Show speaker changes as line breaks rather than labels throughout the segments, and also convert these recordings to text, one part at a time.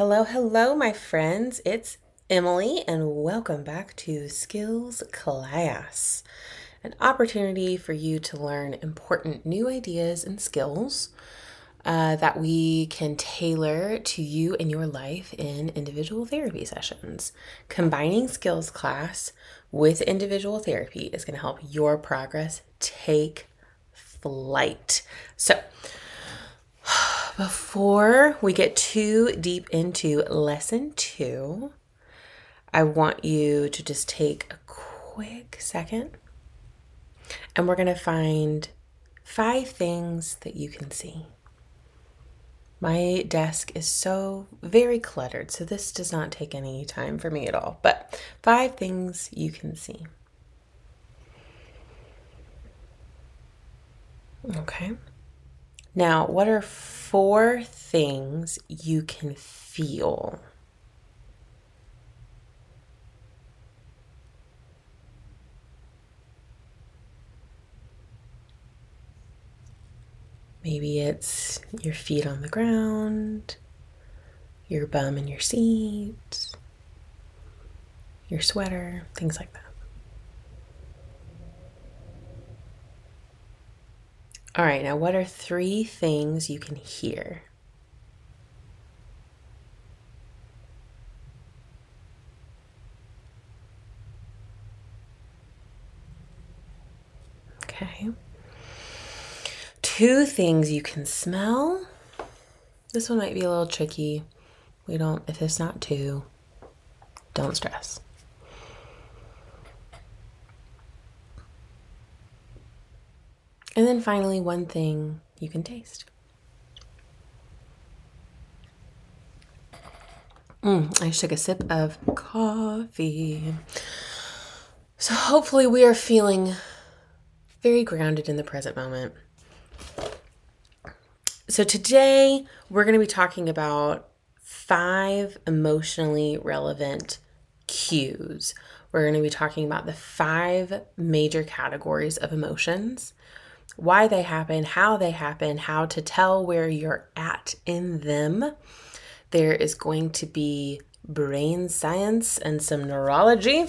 Hello, hello, my friends. It's Emily, and welcome back to Skills Class, an opportunity for you to learn important new ideas and skills uh, that we can tailor to you and your life in individual therapy sessions. Combining Skills Class with individual therapy is going to help your progress take flight. So, before we get too deep into lesson two, I want you to just take a quick second and we're going to find five things that you can see. My desk is so very cluttered, so this does not take any time for me at all. But five things you can see. Okay. Now, what are four things you can feel? Maybe it's your feet on the ground, your bum in your seat, your sweater, things like that. All right, now what are three things you can hear? Okay. Two things you can smell. This one might be a little tricky. We don't, if it's not two, don't stress. And then finally, one thing you can taste. Mm, I took a sip of coffee. So, hopefully, we are feeling very grounded in the present moment. So, today we're going to be talking about five emotionally relevant cues. We're going to be talking about the five major categories of emotions why they happen, how they happen, how to tell where you're at in them. There is going to be brain science and some neurology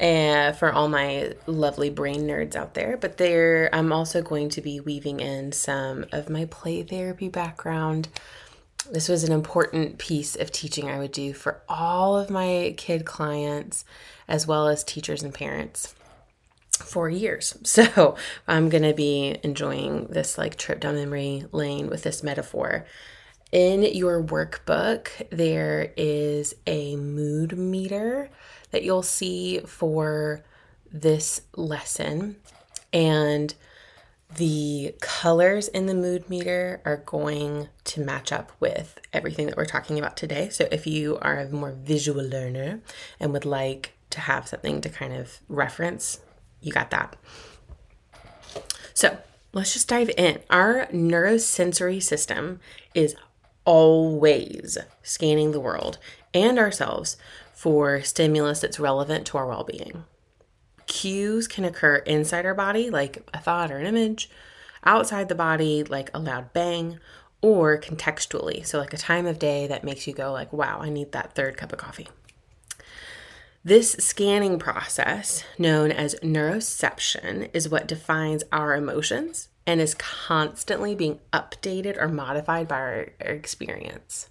uh, for all my lovely brain nerds out there. But there, I'm also going to be weaving in some of my play therapy background. This was an important piece of teaching I would do for all of my kid clients, as well as teachers and parents for years. So I'm going to be enjoying this like trip down memory lane with this metaphor. In your workbook, there is a mood meter that you'll see for this lesson. And the colors in the mood meter are going to match up with everything that we're talking about today. So if you are a more visual learner and would like to have something to kind of reference you got that. So let's just dive in. Our neurosensory system is always scanning the world and ourselves for stimulus that's relevant to our well being. Cues can occur inside our body, like a thought or an image, outside the body, like a loud bang, or contextually, so like a time of day that makes you go like, "Wow, I need that third cup of coffee." This scanning process, known as neuroception, is what defines our emotions and is constantly being updated or modified by our, experience.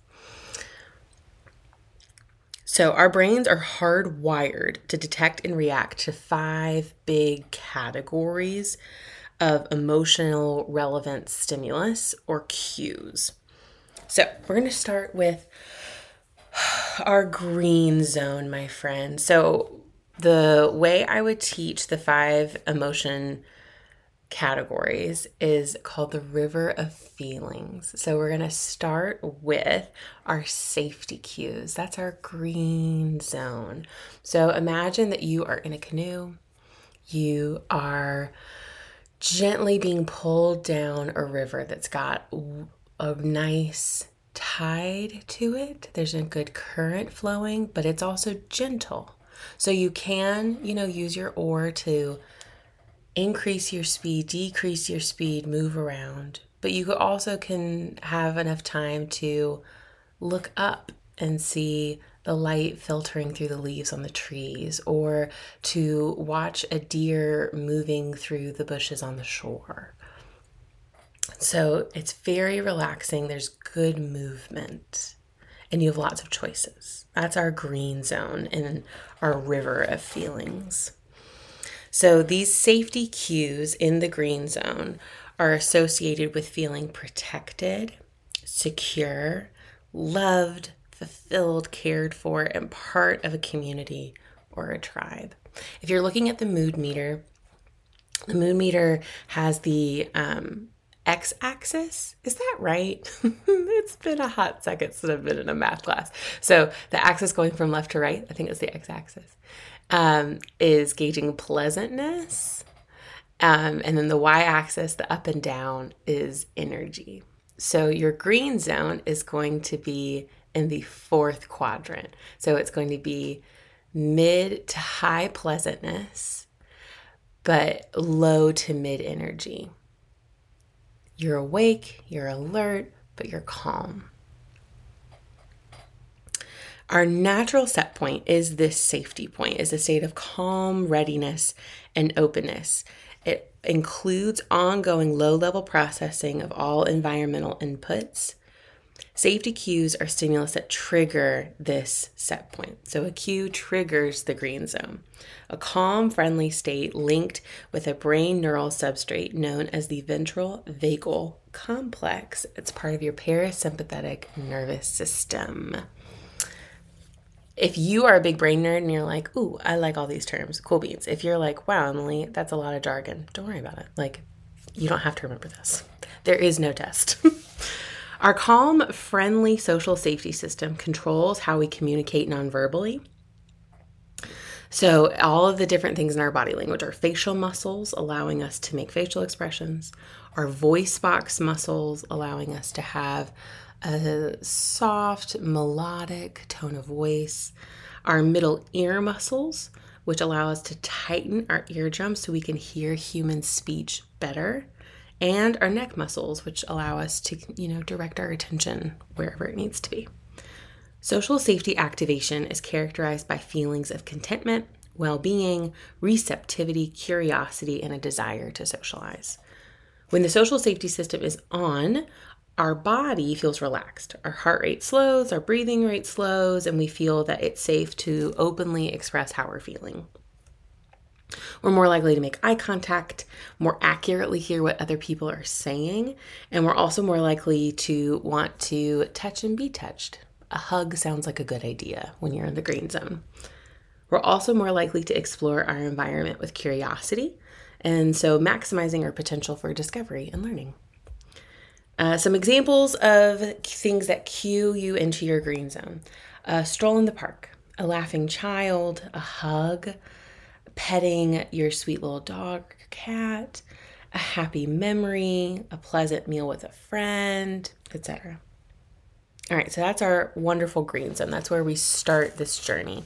So, our brains are hardwired to detect and react to five big categories of emotional relevant stimulus or cues. So, we're going to start with our green zone, my friend. So, the way I would teach the five emotion categories is called the river of feelings. So, we're going to start with our safety cues. That's our green zone. So, imagine that you are in a canoe, you are gently being pulled down a river that's got a nice tide to it. There's a good current flowing, but it's also gentle. So you can, you know, use your oar to increase your speed, decrease your speed, move around. But you also can have enough time to look up and see the light filtering through the leaves on the trees, or to watch a deer moving through the bushes on the shore. So it's very relaxing. There's good movement, and you have lots of choices. That's our green zone in our river of feelings. So these safety cues in the green zone are associated with feeling protected, secure, loved, fulfilled, cared for, and part of a community or a tribe. If you're looking at the mood meter, the mood meter has the um, x axis. Is that right? it's been a hot second since I've been in a math class. So the axis going from left to right, I think it's the x axis, um, is gauging pleasantness. Um, and then the y axis, the up and down, is energy. So your green zone is going to be in the fourth quadrant. So it's going to be mid to high pleasantness, but low to mid energy. You're awake, you're alert, but you're calm. Our natural set point is this safety point, is a state of calm, readiness, and openness. It includes ongoing low level processing of all environmental inputs. Safety cues are stimulus that trigger this set point. So a cue triggers the green zone, a calm, friendly state linked with a brain neural substrate known as the ventral vagal complex. It's part of your parasympathetic nervous system if you are a big brain nerd and you're like, ooh, I like all these terms, cool beans. If you're like, wow, Emily, that's a lot of jargon, don't worry about it. Like, you don't have to remember this. There is no test. Our calm, friendly social safety system controls how we communicate non-verbally. So, all of the different things in our body language our facial muscles, allowing us to make facial expressions, our voice box muscles, allowing us to have a soft, melodic tone of voice, our middle ear muscles, which allow us to tighten our eardrums so we can hear human speech better, and our neck muscles, which allow us to, you know, direct our attention wherever it needs to be. Social safety activation is characterized by feelings of contentment, well being, receptivity, curiosity, and a desire to socialize. When the social safety system is on, our body feels relaxed. Our heart rate slows, our breathing rate slows, and we feel that it's safe to openly express how we're feeling. We're more likely to make eye contact, more accurately hear what other people are saying, and we're also more likely to want to touch and be touched. A hug sounds like a good idea when you're in the green zone. We're also more likely to explore our environment with curiosity, and so maximizing our potential for discovery and learning. Uh, some examples of things that cue you into your green zone a stroll in the park, a laughing child, a hug, petting your sweet little dog or cat, a happy memory, a pleasant meal with a friend, etc. All right, so that's our wonderful green zone. That's where we start this journey.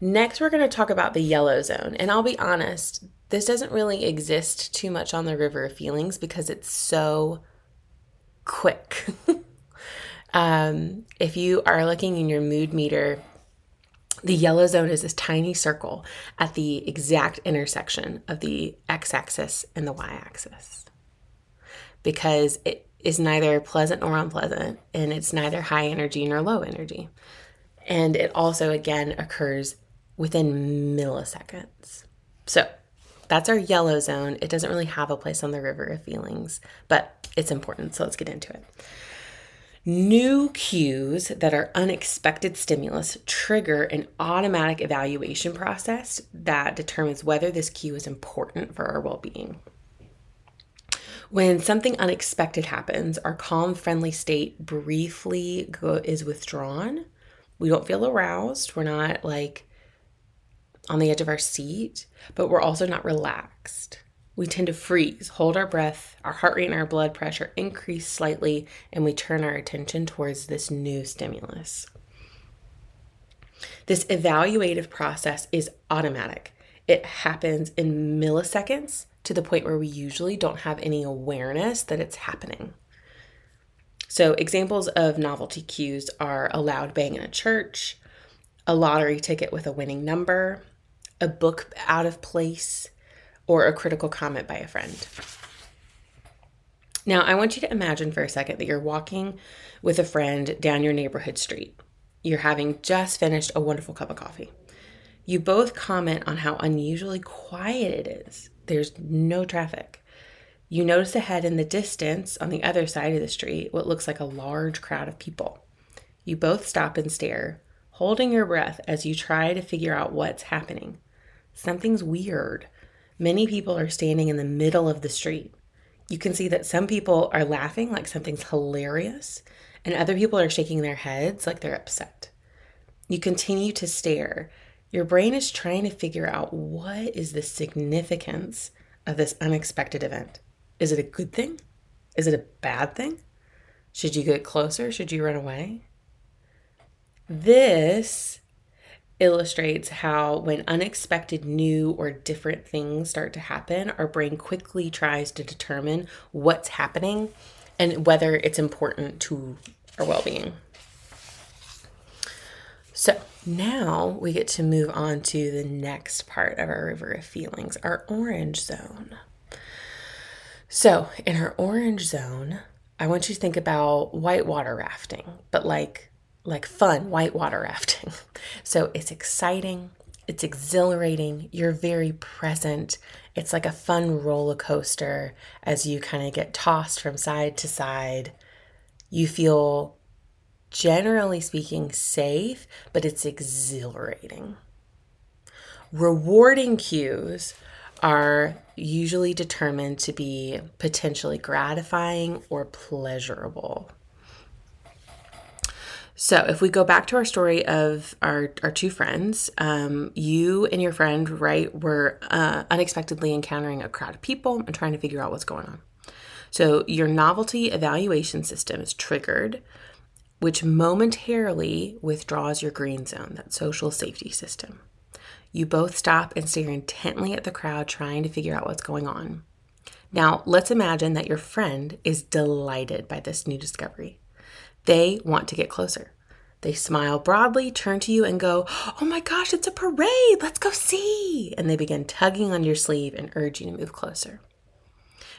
Next, we're going to talk about the yellow zone. And I'll be honest, this doesn't really exist too much on the river of feelings because it's so quick. um, if you are looking in your mood meter, the yellow zone is this tiny circle at the exact intersection of the x axis and the y axis because it is neither pleasant nor unpleasant, and it's neither high energy nor low energy. And it also, again, occurs within milliseconds. So that's our yellow zone. It doesn't really have a place on the river of feelings, but it's important. So let's get into it. New cues that are unexpected stimulus trigger an automatic evaluation process that determines whether this cue is important for our well being. When something unexpected happens, our calm, friendly state briefly go- is withdrawn. We don't feel aroused. We're not like on the edge of our seat, but we're also not relaxed we tend to freeze, hold our breath, our heart rate and our blood pressure increase slightly, and we turn our attention towards this new stimulus. This evaluative process is automatic. It happens in milliseconds to the point where we usually don't have any awareness that it's happening. So, examples of novelty cues are a loud bang in a church, a lottery ticket with a winning number, a book out of place, or a critical comment by a friend. Now, I want you to imagine for a second that you're walking with a friend down your neighborhood street. You're having just finished a wonderful cup of coffee. You both comment on how unusually quiet it is. There's no traffic. You notice ahead in the distance on the other side of the street what looks like a large crowd of people. You both stop and stare, holding your breath as you try to figure out what's happening. Something's weird. Many people are standing in the middle of the street. You can see that some people are laughing like something's hilarious, and other people are shaking their heads like they're upset. You continue to stare. Your brain is trying to figure out what is the significance of this unexpected event. Is it a good thing? Is it a bad thing? Should you get closer? Should you run away? This illustrates how, when unexpected new or different things start to happen, our brain quickly tries to determine what's happening and whether it's important to our well being. So now we get to move on to the next part of our river of feelings, our orange zone. So, in our orange zone, I want you to think about whitewater rafting, but like like fun whitewater rafting. So, it's exciting, it's exhilarating, you're very present. It's like a fun roller coaster as you kind of get tossed from side to side. You feel generally speaking safe, but it's exhilarating. Rewarding cues are usually determined to be potentially gratifying or pleasurable. So, if we go back to our story of our, our two friends, um, you and your friend, right, were uh, unexpectedly encountering a crowd of people and trying to figure out what's going on. So, your novelty evaluation system is triggered, which momentarily withdraws your green zone, that social safety system. You both stop and stare intently at the crowd, trying to figure out what's going on. Now, let's imagine that your friend is delighted by this new discovery. They want to get closer. They smile broadly, turn to you, and go, Oh my gosh, it's a parade! Let's go see! And they begin tugging on your sleeve and urge you to move closer.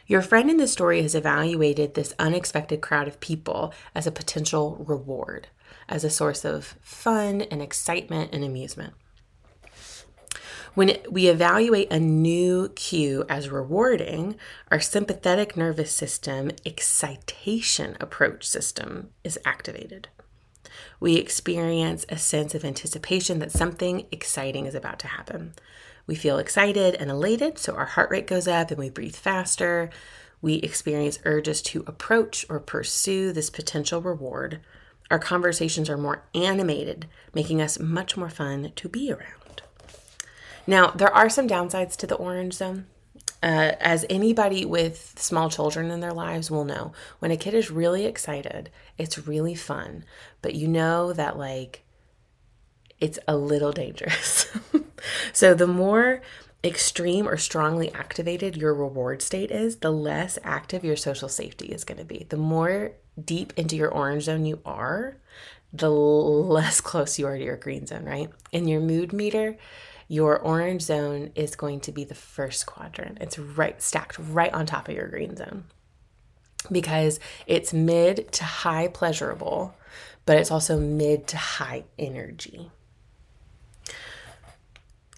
Your friend in this story has evaluated this unexpected crowd of people as a potential reward, as a source of fun and excitement and amusement. When we evaluate a new cue as rewarding, our sympathetic nervous system excitation approach system is activated. We experience a sense of anticipation that something exciting is about to happen. We feel excited and elated, so our heart rate goes up and we breathe faster. We experience urges to approach or pursue this potential reward. Our conversations are more animated, making us much more fun to be around. Now, there are some downsides to the orange zone. Uh, as anybody with small children in their lives will know, when a kid is really excited, it's really fun, but you know that like it's a little dangerous. so, the more extreme or strongly activated your reward state is, the less active your social safety is going to be. The more deep into your orange zone you are, the less close you are to your green zone, right? In your mood meter, your orange zone is going to be the first quadrant. It's right stacked right on top of your green zone because it's mid to high pleasurable, but it's also mid to high energy.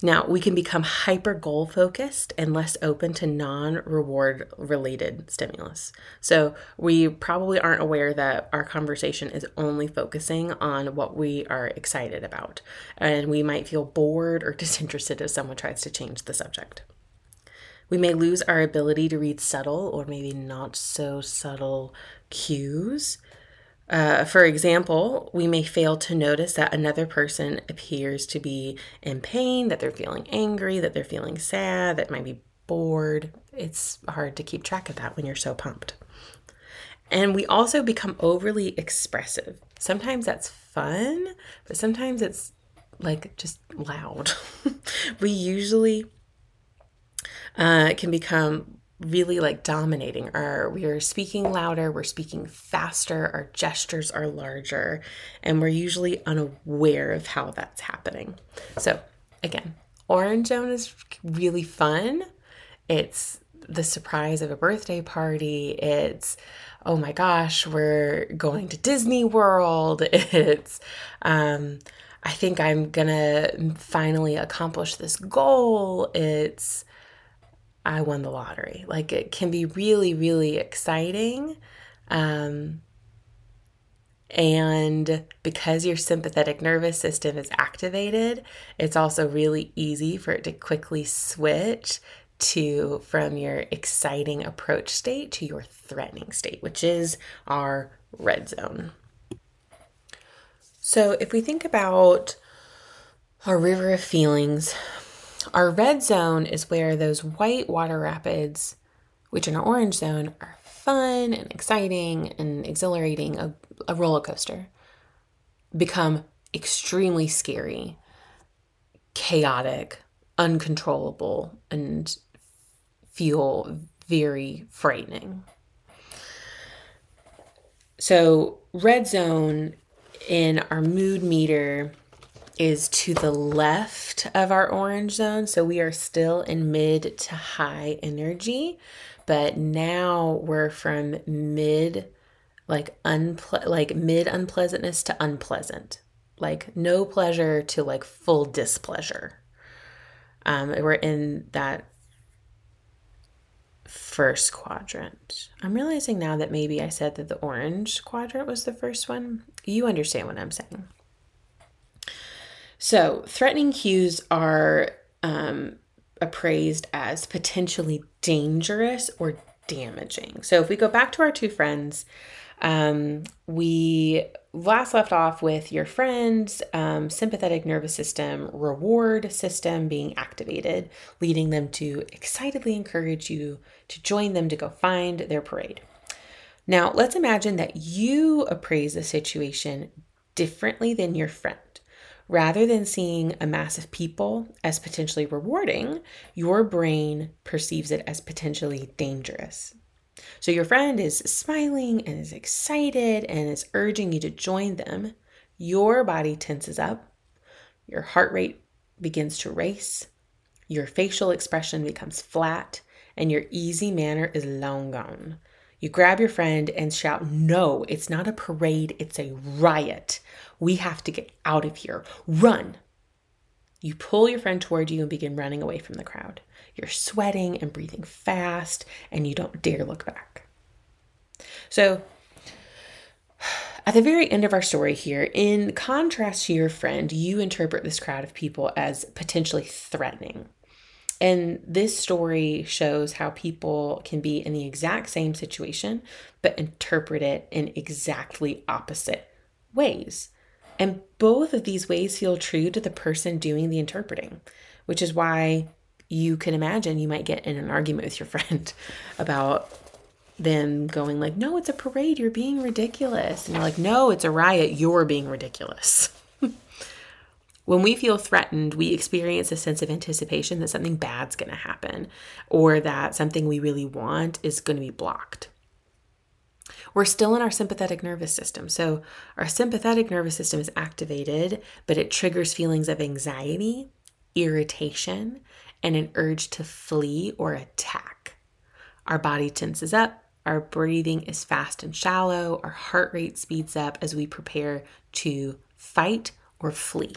Now, we can become hyper goal focused and less open to non reward related stimulus. So, we probably aren't aware that our conversation is only focusing on what we are excited about. And we might feel bored or disinterested if someone tries to change the subject. We may lose our ability to read subtle or maybe not so subtle cues uh, for example, we may fail to notice that another person appears to be in pain, that they're feeling angry, that they're feeling sad, that might be bored. It's hard to keep track of that when you're so pumped. And we also become overly expressive. Sometimes that's fun, but sometimes it's like just loud. we usually uh, can become really like dominating our we are speaking louder we're speaking faster our gestures are larger and we're usually unaware of how that's happening. So again orange zone is really fun. It's the surprise of a birthday party. It's oh my gosh we're going to disney world. It's um i think i'm gonna finally accomplish this goal. It's I won the lottery. Like it can be really, really exciting. Um, and because your sympathetic nervous system is activated, it's also really easy for it to quickly switch to from your exciting approach state to your threatening state, which is our red zone. So if we think about our river of feelings, our red zone is where those white water rapids, which in our orange zone are fun and exciting and exhilarating, a, a roller coaster, become extremely scary, chaotic, uncontrollable, and feel very frightening. So, red zone in our mood meter is to the left of our orange zone. So we are still in mid to high energy, but now we're from mid like unple- like mid unpleasantness to unpleasant. Like no pleasure to like full displeasure. Um, we're in that first quadrant. I'm realizing now that maybe I said that the orange quadrant was the first one. You understand what I'm saying. So, threatening cues are um, appraised as potentially dangerous or damaging. So, if we go back to our two friends, um, we last left off with your friend's um, sympathetic nervous system reward system being activated, leading them to excitedly encourage you to join them to go find their parade. Now, let's imagine that you appraise the situation differently than your friend. Rather than seeing a mass of people as potentially rewarding, your brain perceives it as potentially dangerous. So your friend is smiling and is excited and is urging you to join them. Your body tenses up, your heart rate begins to race, your facial expression becomes flat, and your easy manner is long gone. You grab your friend and shout, No, it's not a parade, it's a riot. We have to get out of here. Run. You pull your friend toward you and begin running away from the crowd. You're sweating and breathing fast, and you don't dare look back. So, at the very end of our story here, in contrast to your friend, you interpret this crowd of people as potentially threatening. And this story shows how people can be in the exact same situation, but interpret it in exactly opposite ways. And both of these ways feel true to the person doing the interpreting, which is why you can imagine you might get in an argument with your friend about them going like, "No, it's a parade. You're being ridiculous." And you're like, "No, it's a riot. You're being ridiculous." when we feel threatened, we experience a sense of anticipation that something bad's going to happen or that something we really want is going to be blocked we're still in our sympathetic nervous system. So, our sympathetic nervous system is activated, but it triggers feelings of anxiety, irritation, and an urge to flee or attack. Our body tenses up, our breathing is fast and shallow, our heart rate speeds up as we prepare to fight or flee.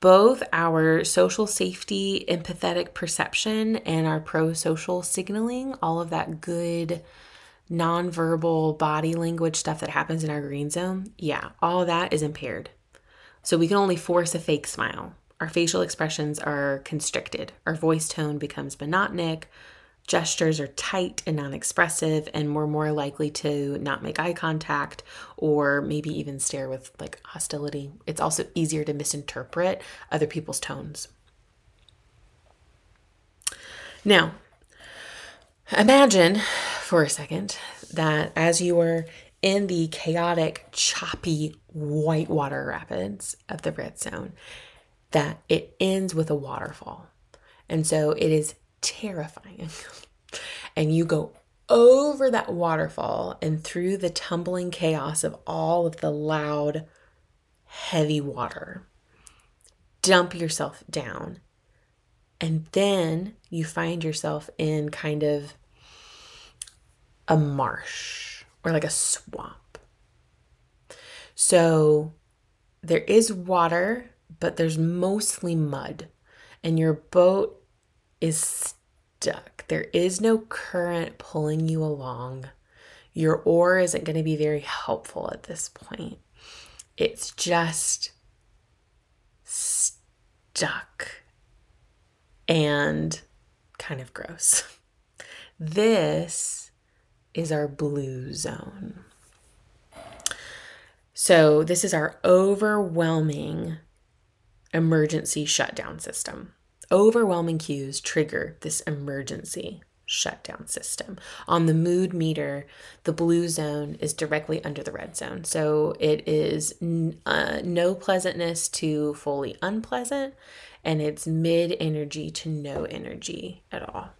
Both our social safety, empathetic perception, and our pro social signaling, all of that good nonverbal body language stuff that happens in our green zone, yeah, all that is impaired. So we can only force a fake smile. Our facial expressions are constricted. Our voice tone becomes monotonic. Gestures are tight and non expressive, and we're more likely to not make eye contact or maybe even stare with like hostility. It's also easier to misinterpret other people's tones. Now, imagine for a second that as you are in the chaotic, choppy whitewater rapids of the red zone, that it ends with a waterfall. And so it is terrifying. and you go over that waterfall and through the tumbling chaos of all of the loud, heavy water. Dump yourself down. And then you find yourself in kind of a marsh or like a swamp. So there is water, but there's mostly mud, and your boat is stuck. There is no current pulling you along. Your oar isn't going to be very helpful at this point. It's just stuck and kind of gross. This is our blue zone. So, this is our overwhelming emergency shutdown system. Overwhelming cues trigger this emergency shutdown system. On the mood meter, the blue zone is directly under the red zone. So it is uh, no pleasantness to fully unpleasant, and it's mid energy to no energy at all.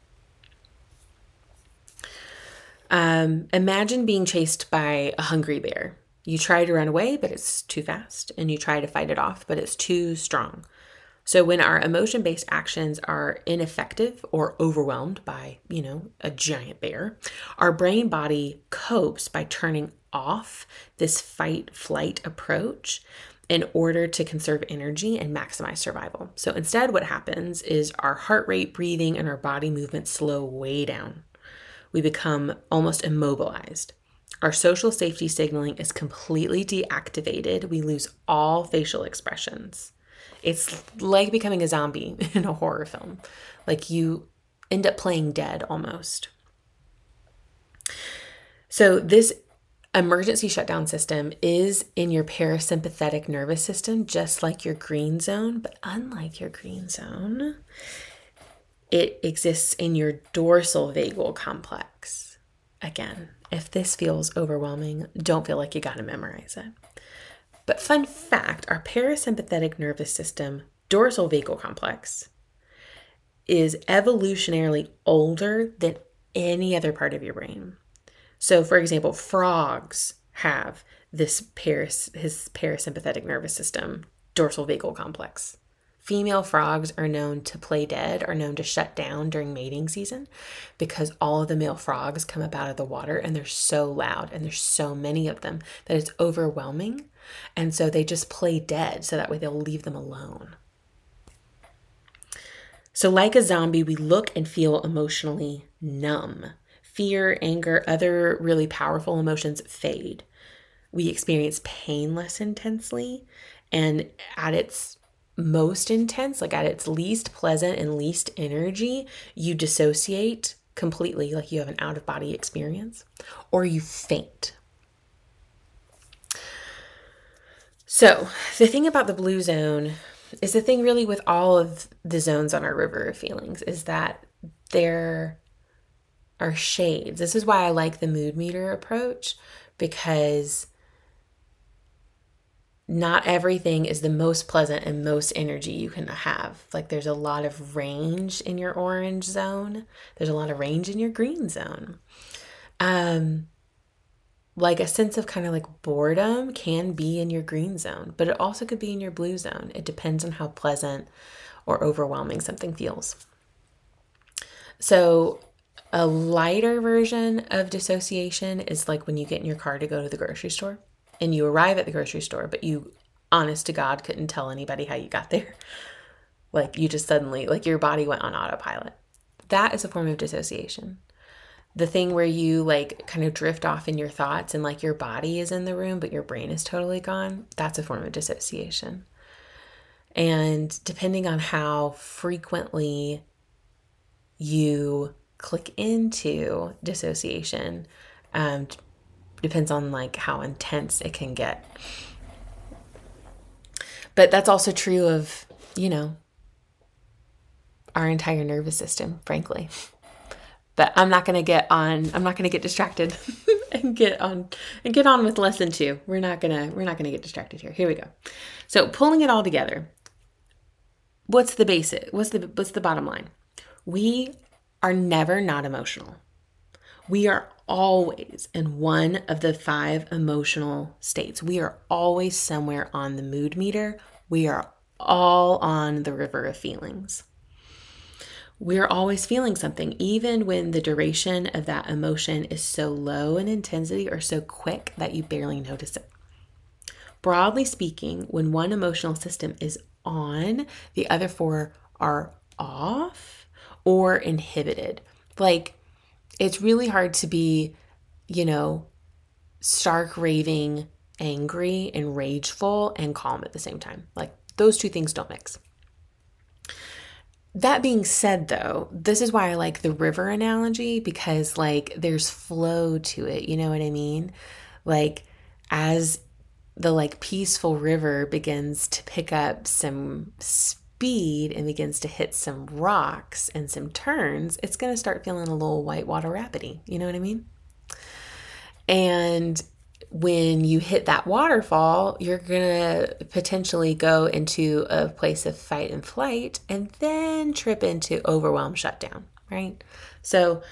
Um, imagine being chased by a hungry bear. You try to run away, but it's too fast, and you try to fight it off, but it's too strong. So when our emotion based actions are ineffective or overwhelmed by, you know, a giant bear, our brain body copes by turning off this fight flight approach in order to conserve energy and maximize survival. So instead, what happens is our heart rate, breathing, and our body movement slow way down. We become almost immobilized. Our social safety signaling is completely deactivated. We lose all facial expressions. It's like becoming a zombie in a horror film. Like you end up playing dead almost. So, this emergency shutdown system is in your parasympathetic nervous system, just like your green zone, but unlike your green zone, it exists in your dorsal vagal complex. Again, if this feels overwhelming, don't feel like you got to memorize it. But fun fact our parasympathetic nervous system, dorsal vagal complex, is evolutionarily older than any other part of your brain. So, for example, frogs have this paras- his parasympathetic nervous system, dorsal vagal complex. Female frogs are known to play dead, are known to shut down during mating season because all of the male frogs come up out of the water and they're so loud and there's so many of them that it's overwhelming. And so they just play dead so that way they'll leave them alone. So, like a zombie, we look and feel emotionally numb. Fear, anger, other really powerful emotions fade. We experience pain less intensely, and at its most intense, like at its least pleasant and least energy, you dissociate completely, like you have an out of body experience, or you faint. So, the thing about the blue zone is the thing really with all of the zones on our river of feelings is that there are shades. This is why I like the mood meter approach because not everything is the most pleasant and most energy you can have. Like there's a lot of range in your orange zone. There's a lot of range in your green zone. Um like a sense of kind of like boredom can be in your green zone, but it also could be in your blue zone. It depends on how pleasant or overwhelming something feels. So, a lighter version of dissociation is like when you get in your car to go to the grocery store and you arrive at the grocery store, but you, honest to God, couldn't tell anybody how you got there. Like you just suddenly, like your body went on autopilot. That is a form of dissociation. The thing where you like kind of drift off in your thoughts and like your body is in the room, but your brain is totally gone, that's a form of dissociation. And depending on how frequently you click into dissociation, um, depends on like how intense it can get. But that's also true of, you know, our entire nervous system, frankly. But I'm not going to get on I'm not going to get distracted and get on and get on with lesson 2. We're not going to we're not going to get distracted here. Here we go. So, pulling it all together. What's the basic? What's the what's the bottom line? We are never not emotional. We are always in one of the five emotional states. We are always somewhere on the mood meter. We are all on the river of feelings. We're always feeling something, even when the duration of that emotion is so low in intensity or so quick that you barely notice it. Broadly speaking, when one emotional system is on, the other four are off or inhibited. Like, it's really hard to be, you know, stark raving, angry, and rageful and calm at the same time. Like, those two things don't mix. That being said, though, this is why I like the river analogy because, like, there's flow to it. You know what I mean? Like, as the like peaceful river begins to pick up some speed and begins to hit some rocks and some turns, it's going to start feeling a little whitewater rapidy. You know what I mean? And when you hit that waterfall, you're going to potentially go into a place of fight and flight and then trip into overwhelm shutdown, right? So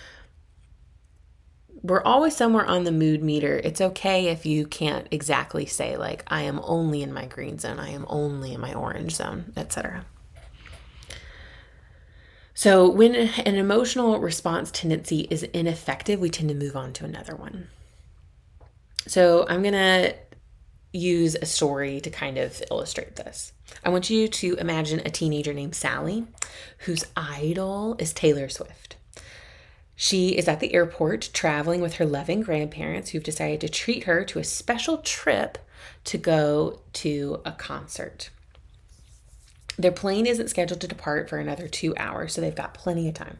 we're always somewhere on the mood meter. It's okay if you can't exactly say like I am only in my green zone, I am only in my orange zone, etc. So when an emotional response tendency is ineffective, we tend to move on to another one. So I'm going to use a story to kind of illustrate this. I want you to imagine a teenager named Sally whose idol is Taylor Swift. She is at the airport traveling with her loving grandparents who've decided to treat her to a special trip to go to a concert. Their plane isn't scheduled to depart for another two hours, so they've got plenty of time.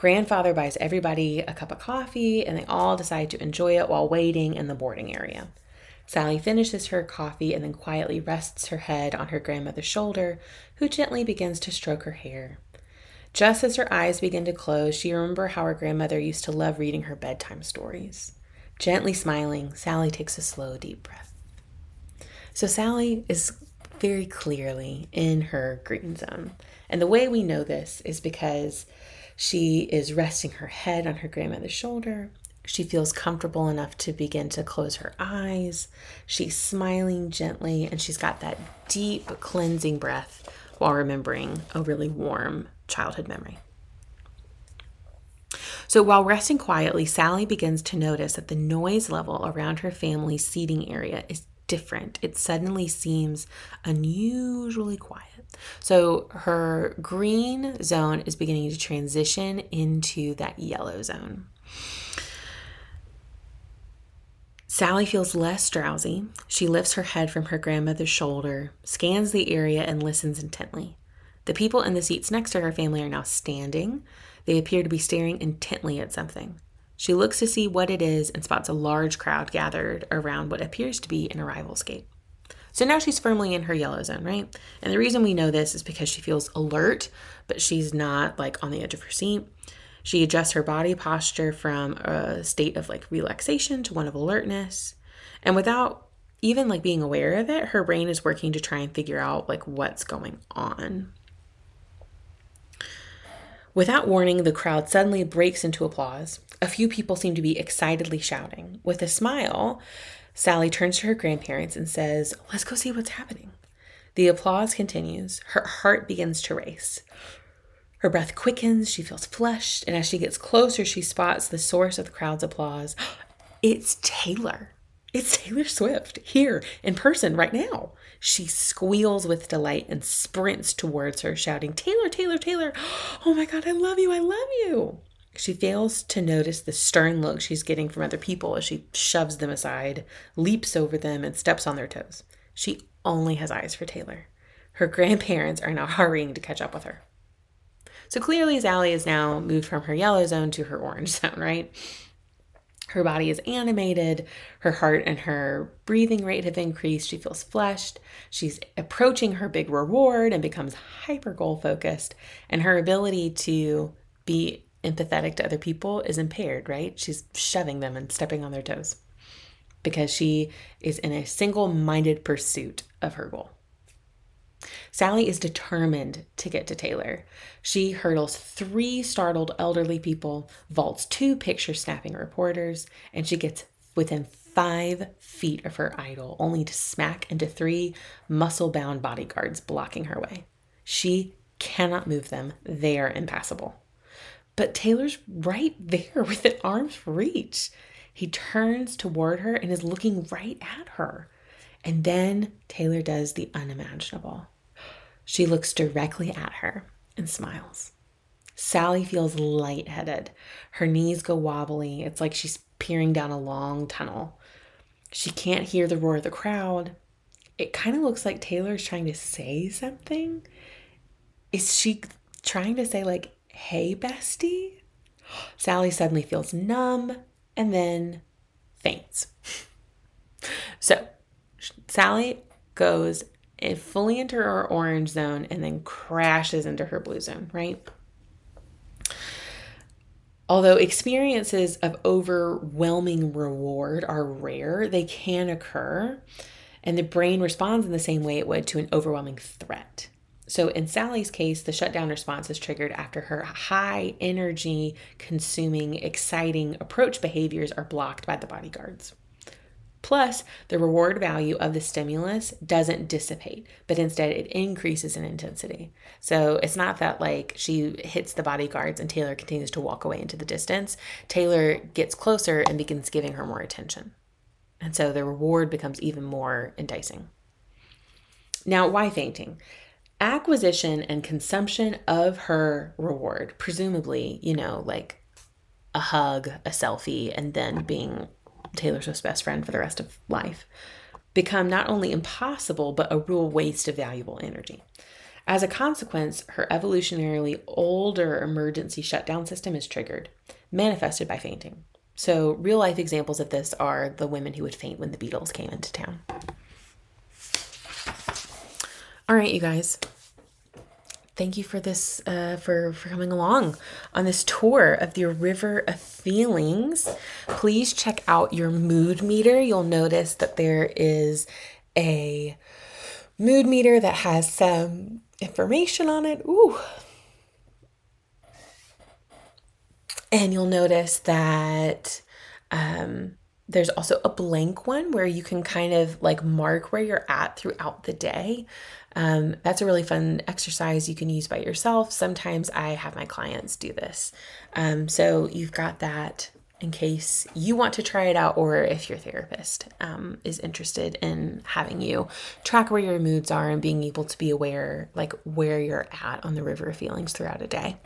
Grandfather buys everybody a cup of coffee, and they all decide to enjoy it while waiting in the boarding area. Sally finishes her coffee and then quietly rests her head on her grandmother's shoulder, who gently begins to stroke her hair. Just as her eyes begin to close, she remembers how her grandmother used to love reading her bedtime stories. Gently smiling, Sally takes a slow, deep breath. So, Sally is very clearly in her green zone. And the way we know this is because she is resting her head on her grandmother's shoulder. She feels comfortable enough to begin to close her eyes. She's smiling gently, and she's got that deep, cleansing breath while remembering a really warm childhood memory. So while resting quietly, Sally begins to notice that the noise level around her family's seating area is different. It suddenly seems unusually quiet. So her green zone is beginning to transition into that yellow zone. Sally feels less drowsy. She lifts her head from her grandmother's shoulder, scans the area, and listens intently. The people in the seats next to her family are now standing. They appear to be staring intently at something. She looks to see what it is and spots a large crowd gathered around what appears to be an arrivals gate. So now she's firmly in her yellow zone, right? And the reason we know this is because she feels alert, but she's not like on the edge of her seat. She adjusts her body posture from a state of like relaxation to one of alertness. And without even like being aware of it, her brain is working to try and figure out like what's going on. Without warning, the crowd suddenly breaks into applause. A few people seem to be excitedly shouting. With a smile, Sally turns to her grandparents and says, Let's go see what's happening. The applause continues. Her heart begins to race. Her breath quickens, she feels flushed, and as she gets closer, she spots the source of the crowd's applause. It's Taylor. It's Taylor Swift here in person right now. She squeals with delight and sprints towards her, shouting, Taylor, Taylor, Taylor. Oh my God, I love you. I love you. She fails to notice the stern look she's getting from other people as she shoves them aside, leaps over them, and steps on their toes. She only has eyes for Taylor. Her grandparents are now hurrying to catch up with her. So clearly, Sally is now moved from her yellow zone to her orange zone, right? Her body is animated, her heart and her breathing rate have increased. She feels flushed. She's approaching her big reward and becomes hyper goal focused. And her ability to be empathetic to other people is impaired, right? She's shoving them and stepping on their toes because she is in a single minded pursuit of her goal. Sally is determined to get to Taylor. She hurdles three startled elderly people, vaults two picture snapping reporters, and she gets within five feet of her idol, only to smack into three muscle bound bodyguards blocking her way. She cannot move them, they are impassable. But Taylor's right there within arm's reach. He turns toward her and is looking right at her. And then Taylor does the unimaginable. She looks directly at her and smiles. Sally feels lightheaded. Her knees go wobbly. It's like she's peering down a long tunnel. She can't hear the roar of the crowd. It kind of looks like Taylor's trying to say something. Is she trying to say, like, hey, bestie? Sally suddenly feels numb and then faints. So Sally goes fully into her orange zone and then crashes into her blue zone, right? Although experiences of overwhelming reward are rare, they can occur, and the brain responds in the same way it would to an overwhelming threat. So, in Sally's case, the shutdown response is triggered after her high energy consuming, exciting approach behaviors are blocked by the bodyguards. Plus, the reward value of the stimulus doesn't dissipate, but instead it increases in intensity. So it's not that like she hits the bodyguards and Taylor continues to walk away into the distance. Taylor gets closer and begins giving her more attention. And so the reward becomes even more enticing. Now, why fainting? Acquisition and consumption of her reward, presumably, you know, like a hug, a selfie, and then being Taylor Swift's best friend for the rest of life, become not only impossible, but a real waste of valuable energy. As a consequence, her evolutionarily older emergency shutdown system is triggered, manifested by fainting. So, real life examples of this are the women who would faint when the Beatles came into town. All right, you guys thank you for this uh, for for coming along on this tour of the river of feelings. Please check out your mood meter. You'll notice that there is a mood meter that has some information on it. Ooh. And you'll notice that um, there's also a blank one where you can kind of like mark where you're at throughout the day. Um, that's a really fun exercise you can use by yourself. Sometimes I have my clients do this. Um, so you've got that in case you want to try it out or if your therapist um, is interested in having you track where your moods are and being able to be aware like where you're at on the river of feelings throughout a day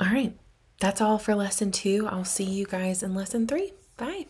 all right that's all for lesson two. I'll see you guys in lesson three. Bye.